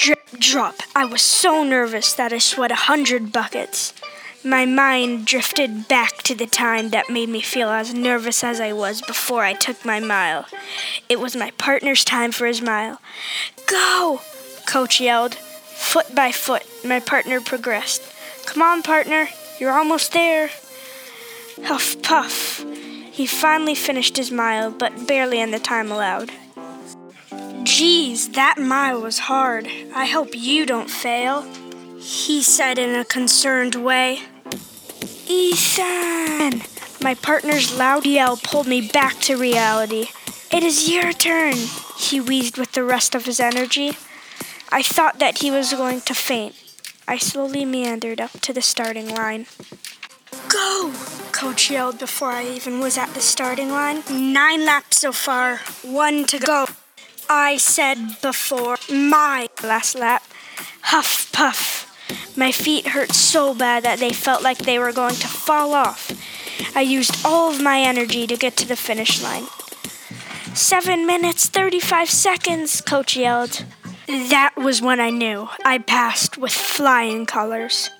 Drip, drop. I was so nervous that I sweat a hundred buckets. My mind drifted back to the time that made me feel as nervous as I was before I took my mile. It was my partner's time for his mile. Go! Coach yelled. Foot by foot, my partner progressed. Come on, partner, you're almost there. Huff puff. He finally finished his mile, but barely in the time allowed. Geez, that mile was hard. I hope you don't fail, he said in a concerned way. Ethan! My partner's loud yell pulled me back to reality. It is your turn, he wheezed with the rest of his energy. I thought that he was going to faint. I slowly meandered up to the starting line. Go! Coach yelled before I even was at the starting line. Nine laps so far, one to go. I said before my last lap. Huff puff. My feet hurt so bad that they felt like they were going to fall off. I used all of my energy to get to the finish line. Seven minutes, 35 seconds, Coach yelled. That was when I knew I passed with flying colors.